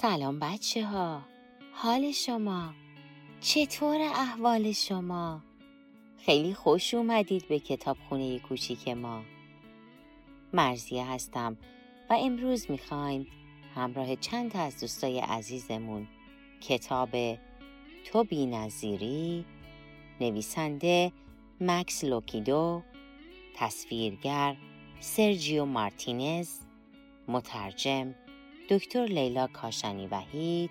سلام بچه ها حال شما؟ چطور احوال شما؟ خیلی خوش اومدید به کتاب خونه کوچیک ما. مرزیه هستم و امروز می‌خوایم همراه چند تا از دوستای عزیزمون کتاب تو بی نظیری نویسنده مکس لوکیدو تصویرگر سرجیو مارتینز مترجم دکتر لیلا کاشانی وحید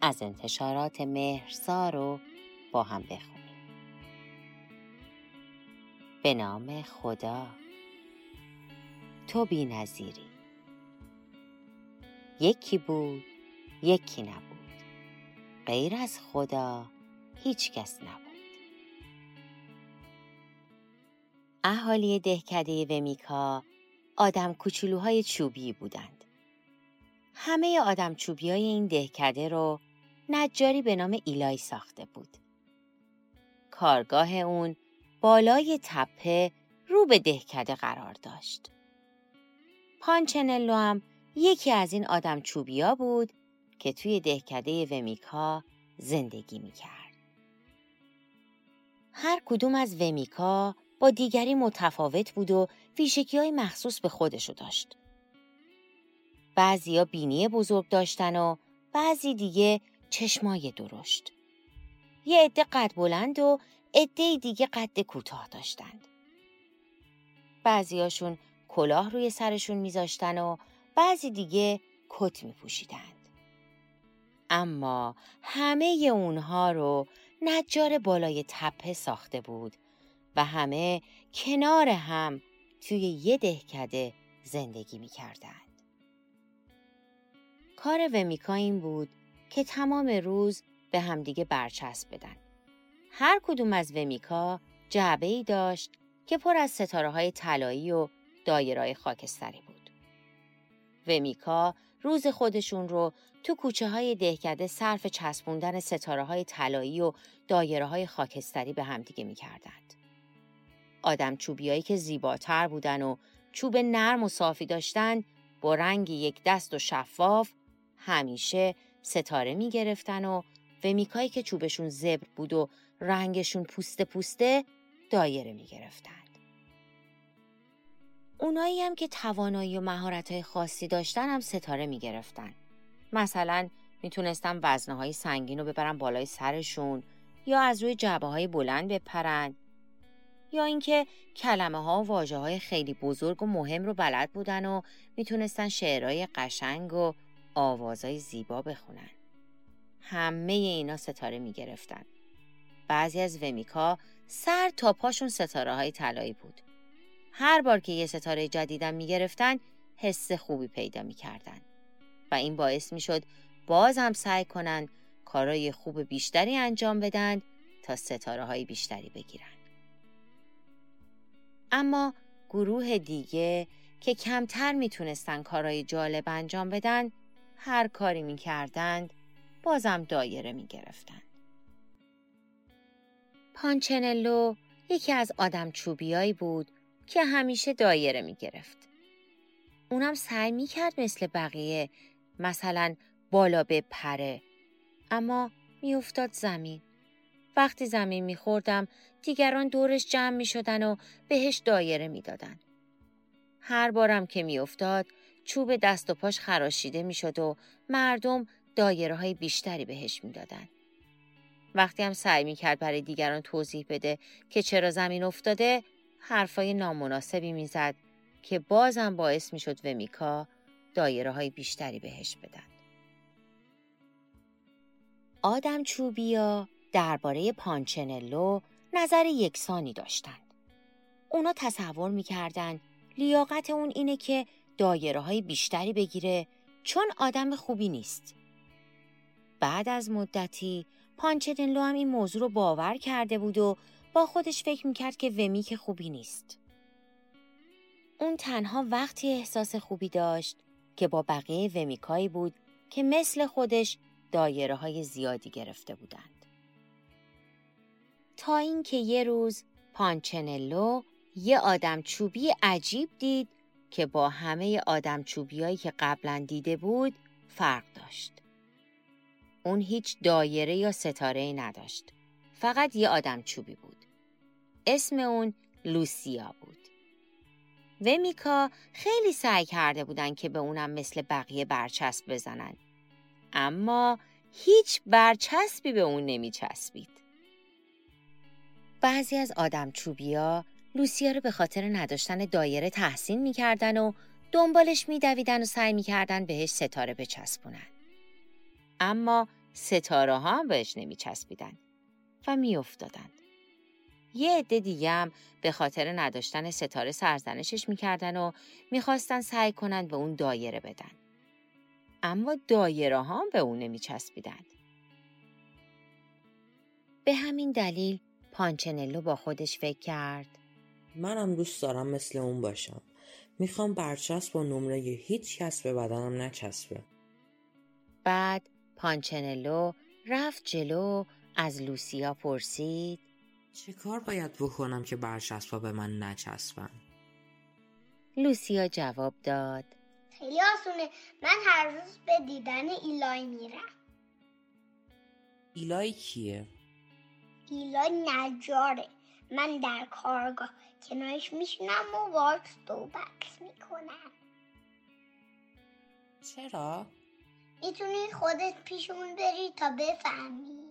از انتشارات مهرسا رو با هم بخونیم. به نام خدا. تو بی نظیری. یکی بود یکی نبود. غیر از خدا هیچ کس نبود. اهالی دهکده ومیکا آدم کوچولوهای چوبی بودند. همه آدم چوبی های این دهکده رو نجاری به نام ایلای ساخته بود. کارگاه اون بالای تپه رو به دهکده قرار داشت. پانچنلو هم یکی از این آدم چوبیا بود که توی دهکده ومیکا زندگی می‌کرد. هر کدوم از ومیکا با دیگری متفاوت بود و ویژگی های مخصوص به خودشو داشت. بعضیا بینی بزرگ داشتن و بعضی دیگه چشمای درشت. یه عده قد بلند و عده دیگه قد کوتاه داشتند. بعضیاشون کلاه روی سرشون میذاشتن و بعضی دیگه کت میپوشیدند. اما همه اونها رو نجار بالای تپه ساخته بود و همه کنار هم توی یه دهکده زندگی می کردند. کار ومیکا این بود که تمام روز به همدیگه برچسب بدن. هر کدوم از ومیکا جعبه ای داشت که پر از ستاره های طلایی و دایرهای خاکستری بود. ومیکا روز خودشون رو تو کوچه های دهکده صرف چسبوندن ستاره های طلایی و دایره های خاکستری به همدیگه می‌کردند. آدم چوبیایی که زیباتر بودن و چوب نرم و صافی داشتن با رنگ یک دست و شفاف همیشه ستاره می گرفتن و ومیکایی که چوبشون زبر بود و رنگشون پوسته پوسته دایره می گرفتن. اونایی هم که توانایی و مهارت خاصی داشتن هم ستاره می گرفتن. مثلا می‌تونستن وزنه های سنگین رو ببرن بالای سرشون یا از روی جبه های بلند بپرن یا اینکه کلمه ها و واجه های خیلی بزرگ و مهم رو بلد بودن و می‌تونستن شعرهای قشنگ و آوازهای زیبا بخونن. همه اینا ستاره می‌گرفتن. بعضی از ومیکا سر تا پاشون ستاره های طلایی بود. هر بار که یه ستاره جدیدم می‌گرفتن حس خوبی پیدا می‌کردن. و این باعث می‌شد باز هم سعی کنن کارای خوب بیشتری انجام بدن تا ستاره های بیشتری بگیرن. اما گروه دیگه که کمتر می‌تونستن کارهای جالب انجام بدن هر کاری می‌کردند بازم دایره می‌گرفتن. پانچنلو یکی از آدم چوبیایی بود که همیشه دایره می‌گرفت. اونم سعی می‌کرد مثل بقیه مثلا بالا پره اما میافتاد زمین. وقتی زمین میخوردم دیگران دورش جمع می‌شدن و بهش دایره می‌دادن. هر بارم که میافتاد چوب دست و پاش خراشیده می‌شد و مردم دایره های بیشتری بهش می‌دادن. وقتی هم سعی می‌کرد برای دیگران توضیح بده که چرا زمین افتاده حرفای نامناسبی می‌زد که بازم باعث می‌شد و میکا دایره های بیشتری بهش بدن. آدم چوبیا درباره پانچنلو نظر یکسانی داشتند. اونا تصور می‌کردن لیاقت اون اینه که دایره های بیشتری بگیره چون آدم خوبی نیست. بعد از مدتی پانچنلو هم این موضوع رو باور کرده بود و با خودش فکر می‌کرد که ومیک خوبی نیست. اون تنها وقتی احساس خوبی داشت که با بقیه ومیکایی بود که مثل خودش دایره های زیادی گرفته بودند. تا اینکه یه روز پانچنلو یه آدم چوبی عجیب دید که با همه آدم چوبیایی که قبلا دیده بود فرق داشت. اون هیچ دایره یا ستاره ای نداشت. فقط یه آدم چوبی بود. اسم اون لوسیا بود. و میکا خیلی سعی کرده بودن که به اونم مثل بقیه برچسب بزنن. اما هیچ برچسبی به اون نمیچسبید. بعضی از آدم چوبیا لوسیا رو به خاطر نداشتن دایره تحسین می‌کردن و دنبالش میدویدن و سعی می‌کردن بهش ستاره بچسبونن. اما ستاره ها هم بهش نمیچسبیدن و میافتادن. یه عده دیگه هم به خاطر نداشتن ستاره سرزنشش می‌کردن و می‌خواستن سعی کنن به اون دایره بدن. اما دایره ها هم به اون نمیچسبیدن. به همین دلیل پانچنلو با خودش فکر کرد منم دوست دارم مثل اون باشم. می‌خوام برچسب با نمره هیچ کس به بدنم نچسبه. بعد پانچنلو رفت جلو از لوسیا پرسید چه کار باید بکنم که برچسبا به من نچسبن؟ لوسیا جواب داد خیلی آسونه من هر روز به دیدن ایلای میرم ایلای کیه؟ ایلای نجاره من در کارگاه کنارش میشینم و باش صحبت می‌کنم. چرا؟ می‌تونی خودت پیشون بری تا بفهمی.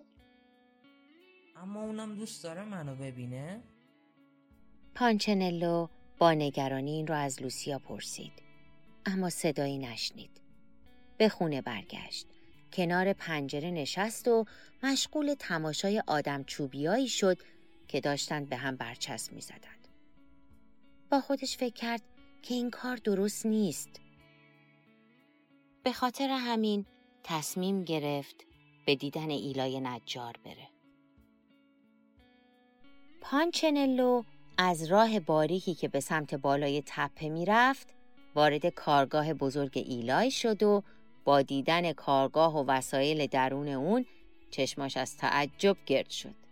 اما اونم دوست داره منو ببینه؟ پانچنلو با نگرانی این رو از لوسیا پرسید. اما صدایی نشنید. به خونه برگشت. کنار پنجره نشست و مشغول تماشای آدم چوبیایی شد که داشتند به هم برچسب می زدند. با خودش فکر کرد که این کار درست نیست. به خاطر همین تصمیم گرفت به دیدن ایلای نجار بره. پانچنلو از راه باریکی که به سمت بالای تپه می‌رفت وارد کارگاه بزرگ ایلای شد و با دیدن کارگاه و وسایل درون اون چشماش از تعجب گرد شد.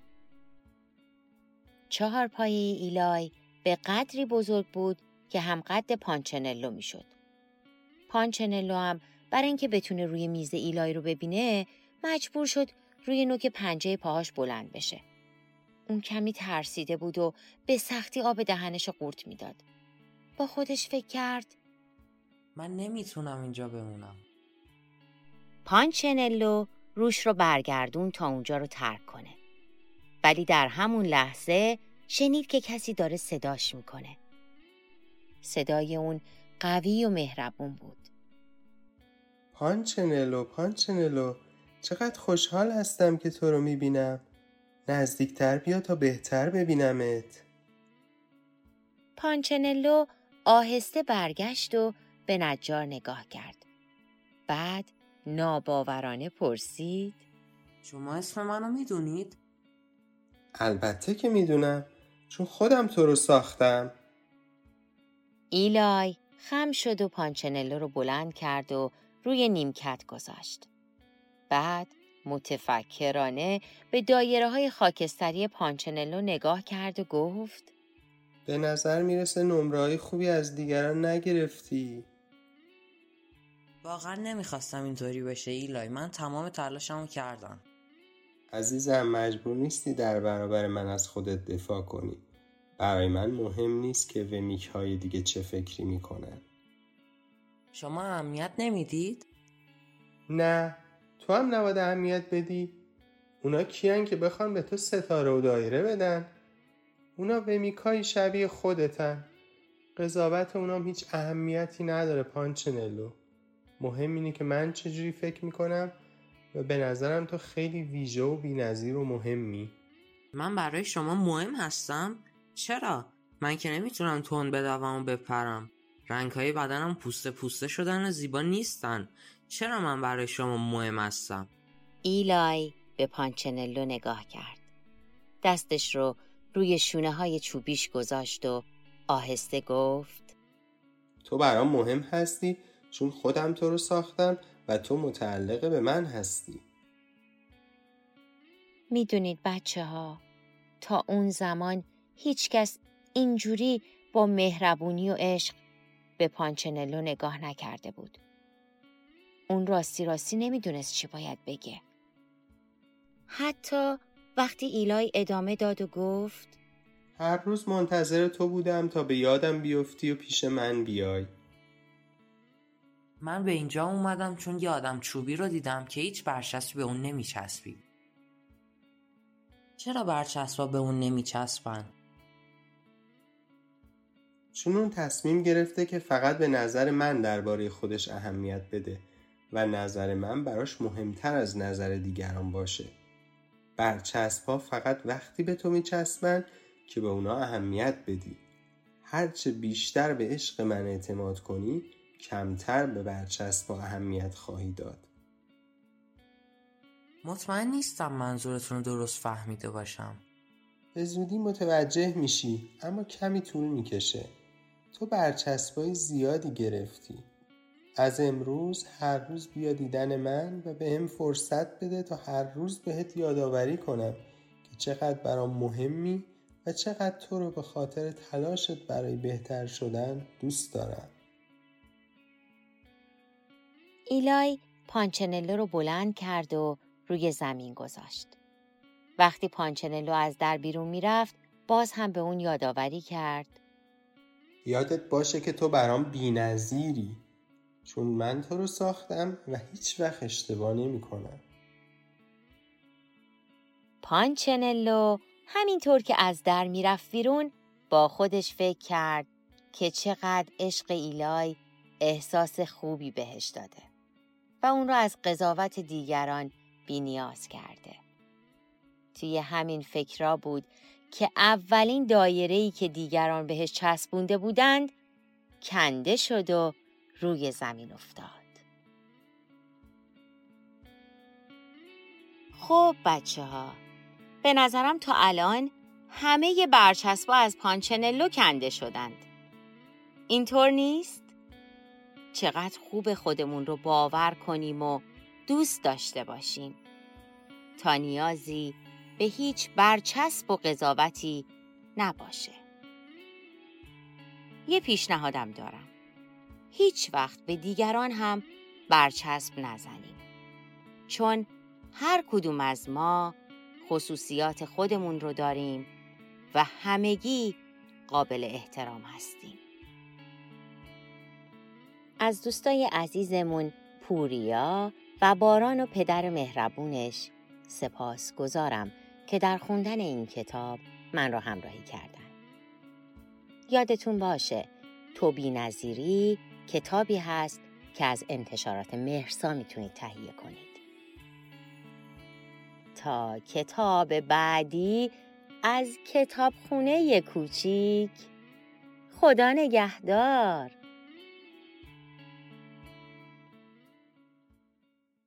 چهار پایه ایلای به قدری بزرگ بود که هم قد پانچنلو می‌شد. پانچنلو هم برای اینکه بتونه روی میز ایلای رو ببینه مجبور شد روی نوک پنجه پاهاش بلند بشه. اون کمی ترسیده بود و به سختی آب دهنش قورت می‌داد. با خودش فکر کرد من نمی‌تونم اینجا بمونم. پانچنلو روش رو برگردون تا اونجا رو ترک کنه. ولی در همون لحظه شنید که کسی داره صداش می‌کنه. صدای اون قوی و مهربون بود. پانچنلو پانچنلو چقدر خوشحال هستم که تو رو می‌بینم نزدیکتر بیا تا بهتر ببینمت پانچنلو آهسته برگشت و به نجار نگاه کرد. بعد ناباورانه پرسید شما اسم منو می‌دونید؟ البته که می‌دونم چون خودم تو رو ساختم. ایلای خم شد و پانچنلو رو بلند کرد و روی نیمکت گذاشت. بعد متفکرانه به دایره های خاکستری پانچنلو نگاه کرد و گفت به نظر می‌رسه نمره خوبی از دیگران نگرفتی. واقعا نمی‌خواستم اینطوری بشه ایلای. من تمام تلاشمو کردم. عزیزم مجبور نیستی در برابر من از خودت دفاع کنی. برای من مهم نیست که ومیک های دیگه چه فکری می‌کنن. شما اهمیت نمی‌دید؟ نه تو هم نباید اهمیت بدی. اونا کیان که بخوان به تو ستاره و دایره بدن. اونا ومیکای شبیه خودتن. قضاوت اونام هیچ اهمیتی نداره پانچنلو مهم اینه که من چجوری فکر می‌کنم و به نظرم تو خیلی ویژه و بینظیر و مهمی من برای شما مهم هستم؟ چرا؟ من که نمی‌تونم تند بدوم و بپرم رنگ های بدنم پوسته پوسته شدن و زیبا نیستن چرا من برای شما مهم هستم؟ ایلای به پانچنلو نگاه کرد. دستش رو روی شونه های چوبیش گذاشت و آهسته گفت تو برام مهم هستی چون خودم تو رو ساختم و تو متعلق به من هستی می‌دونید بچه ها تا اون زمان هیچکس اینجوری با مهربونی و عشق به پانچنلو نگاه نکرده بود. اون راستی راستی نمی‌دونست چی باید بگه. حتی وقتی ایلای ادامه داد و گفت هر روز منتظر تو بودم تا به یادم بیفتی و پیش من بیای من به اینجا اومدم چون یه آدم چوبی رو دیدم که هیچ برچسبی به اون نمیچسبید چرا برچسبا به اون نمیچسبن؟ چون اون تصمیم گرفته که فقط به نظر من درباره خودش اهمیت بده و نظر من براش مهمتر از نظر دیگران باشه. برچسب فقط وقتی به تو میچسبن که به اونا اهمیت بدی. هرچه بیشتر به عشق من اعتماد کنی کمتر به برچسب اهمیت خواهی داد. مطمئن نیستم منظورتون رو درست فهمیده باشم. به زودی متوجه میشی اما کمی طول می‌کشه. تو برچسبای زیادی گرفتی. از امروز هر روز بیا دیدن من و بهم فرصت بده تا هر روز بهت یادآوری کنم که چقدر برام مهمی و چقدر تو رو به خاطر تلاشت برای بهتر شدن دوست دارم. ایلای پانچنلو رو بلند کرد و روی زمین گذاشت. وقتی پانچنلو از در بیرون می‌رفت باز هم به اون یادآوری کرد یادت باشه که تو برام بینظیری چون من تو رو ساختم و هیچ وقت اشتباه نمی کنم. پانچنلو همینطور که از در می‌رفت بیرون با خودش فکر کرد که چقدر عشق ایلای احساس خوبی بهش داده و اون رو از قضاوت دیگران بینیاز کرده. توی همین فکرها بود که اولین دایره‌ای که دیگران بهش چسبونده بودند کنده شد و روی زمین افتاد. خب بچه ها به نظرم تا الان همه برچسبا از پانچنلو کنده شدند. اینطور نیست؟ چقدر خوب خودمون رو باور کنیم و دوست داشته باشیم تا نیازی به هیچ برچسب و قضاوتی نباشه. یه پیشنهادم دارم. هیچ وقت به دیگران هم برچسب نزنیم. چون هر کدوم از ما خصوصیات خودمون رو داریم و همگی قابل احترام هستیم. از دوستای عزیزمون پوریا و باران و پدر مهربونش سپاس گذارم که در خوندن این کتاب من را همراهی کردن. یادتون باشه تو بی نظیری کتابی هست که از انتشارات مهرسا می‌تونید تهیه کنید. تا کتاب بعدی از کتابخونه کوچیک خدا نگهدار